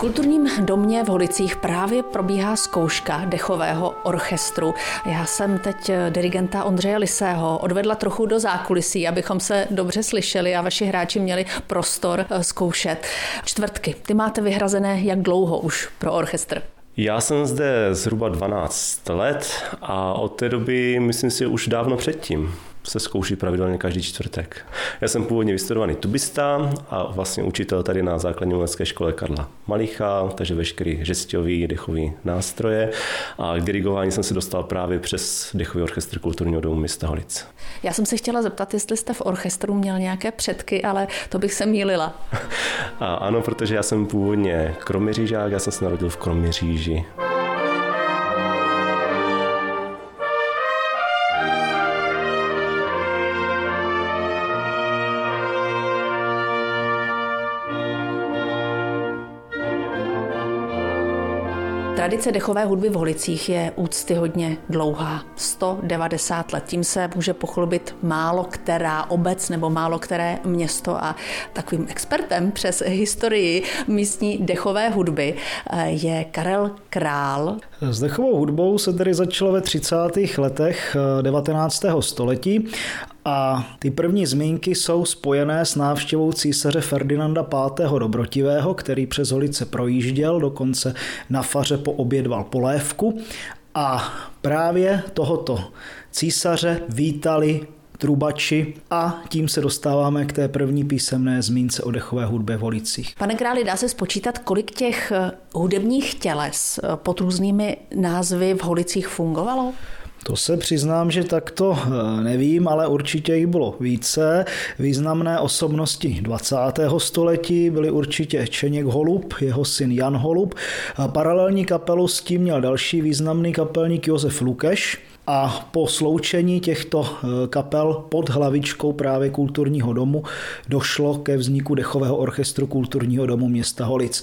kulturním domě v Holicích právě probíhá zkouška dechového orchestru. Já jsem teď dirigenta Ondřeje Lisého odvedla trochu do zákulisí, abychom se dobře slyšeli a vaši hráči měli prostor eh, zkoušet. Čtvrtky, ty máte vyhrazené jak dlouho už pro orchestr? Já jsem zde zhruba 12 let a od té doby myslím si už dávno předtím se zkouší pravidelně každý čtvrtek. Já jsem původně vystudovaný tubista a vlastně učitel tady na základní umělecké škole Karla Malicha, takže veškerý žestový, dechový nástroje a k dirigování jsem se dostal právě přes dechový orchestr kulturního domu města Holic. Já jsem se chtěla zeptat, jestli jste v orchestru měl nějaké předky, ale to bych se mýlila. A ano, protože já jsem původně kroměřížák, já jsem se narodil v Kroměříži. Tradice dechové hudby v Holicích je úctyhodně dlouhá, 190 let. Tím se může pochlubit málo která obec nebo málo které město a takovým expertem přes historii místní dechové hudby eh, je Karel Král. S dechovou hudbou se tedy začalo ve 30. letech 19. Eh, století a ty první zmínky jsou spojené s návštěvou císaře Ferdinanda V. Dobrotivého, který přes Holice projížděl, dokonce na faře poobědval polévku. A právě tohoto císaře vítali trubači a tím se dostáváme k té první písemné zmínce o dechové hudbě v Holicích. Pane králi, dá se spočítat, kolik těch eh, hudebních těles eh, pod různými názvy v Holicích fungovalo? To se přiznám, že takto eh, nevím, ale určitě jich bylo více. Významné osobnosti 20. století byly určitě Čeněk Holub, jeho syn Jan Holub. Paralelní kapelu s tím měl další významný kapelník Josef Lukeš, a po sloučení těchto eh, kapel pod hlavičkou právě kulturního domu došlo ke vzniku dechového orchestru kulturního domu města Holic.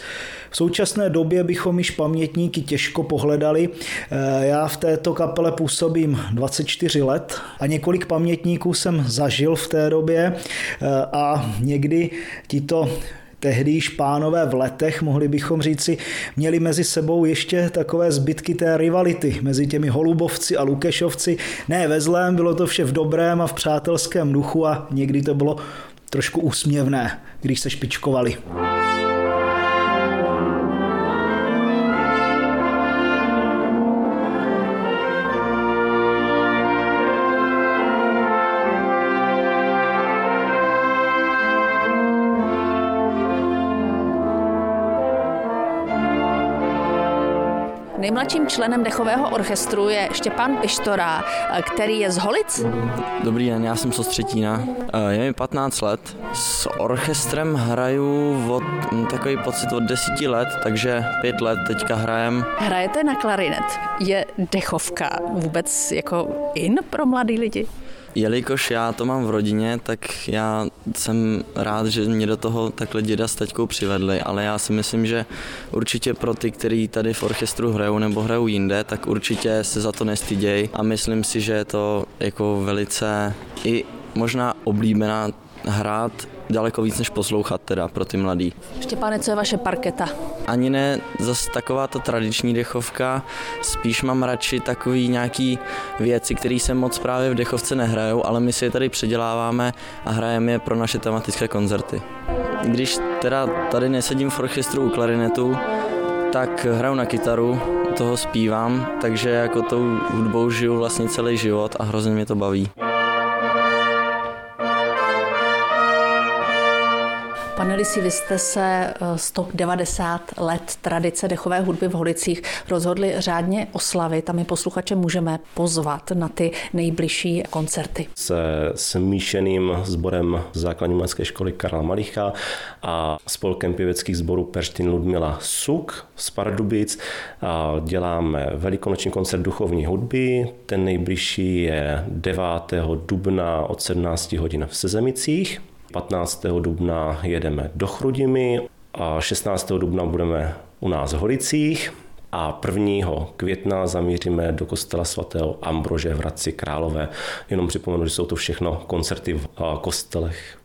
V současné době bychom již pamětníky těžko pohledali. Eh, já v této kapele působím 24 let a několik pamětníků jsem zažil v té době eh, a někdy tito tehdy pánové v letech, mohli bychom říci, měli mezi sebou ještě takové zbytky té rivality mezi těmi holubovci a lukešovci. Ne ve zlém, bylo to vše v dobrém a v přátelském duchu a někdy to bylo trošku úsměvné, když se špičkovali. Nejmladším členem dechového orchestru je Štěpán Pištora, který je z Holic. Dobrý den, já jsem z Ostřetína. Eh, je mi 15 let. S orchestrem hraju od hm, takový pocit od 10 let, takže 5 let teďka hrajem. Hrajete na klarinet. Je dechovka vůbec jako in pro mladý lidi? Jelikož já to mám v rodině, tak já jsem rád, že mě do toho takhle děda s taťkou přivedli, ale já si myslím, že určitě pro ty, kteří tady v orchestru hrajou nebo hrajou jinde, tak určitě se za to nestydějí a myslím si, že je to jako velice i možná oblíbená hrát daleko víc než poslouchat teda pro ty mladý. Štěpáne, co je vaše parketa? Ani ne zase taková ta tradiční dechovka, spíš mám radši takový nějaký věci, které se moc právě v dechovce nehrajou, ale my si je tady předěláváme a hrajeme je pro naše tematické koncerty. Když teda tady nesedím v orchestru u klarinetu, tak hraju na kytaru, toho zpívám, takže jako tou hudbou žiju vlastně celý život a hrozně mě to baví. Pane Lisi, vy jste se 190 eh, let tradice dechové hudby v Holicích rozhodli řádně oslavit a my posluchače můžeme pozvat na ty nejbližší koncerty. Se smíšeným sborem základní umělecké školy Karla Malicha a spolkem pěveckých sborů Perštin Ludmila Suk z Pardubic a děláme velikonoční koncert duchovní hudby. Ten nejbližší je 9. dubna od 17 hodin v Sezemicích 15. dubna jedeme do Chrudimy a 16. dubna budeme u nás v Holicích a 1. května zamíříme do kostela svatého Ambrože v Hradci Králové. Jenom připomenu, že jsou to všechno koncerty v kostelech.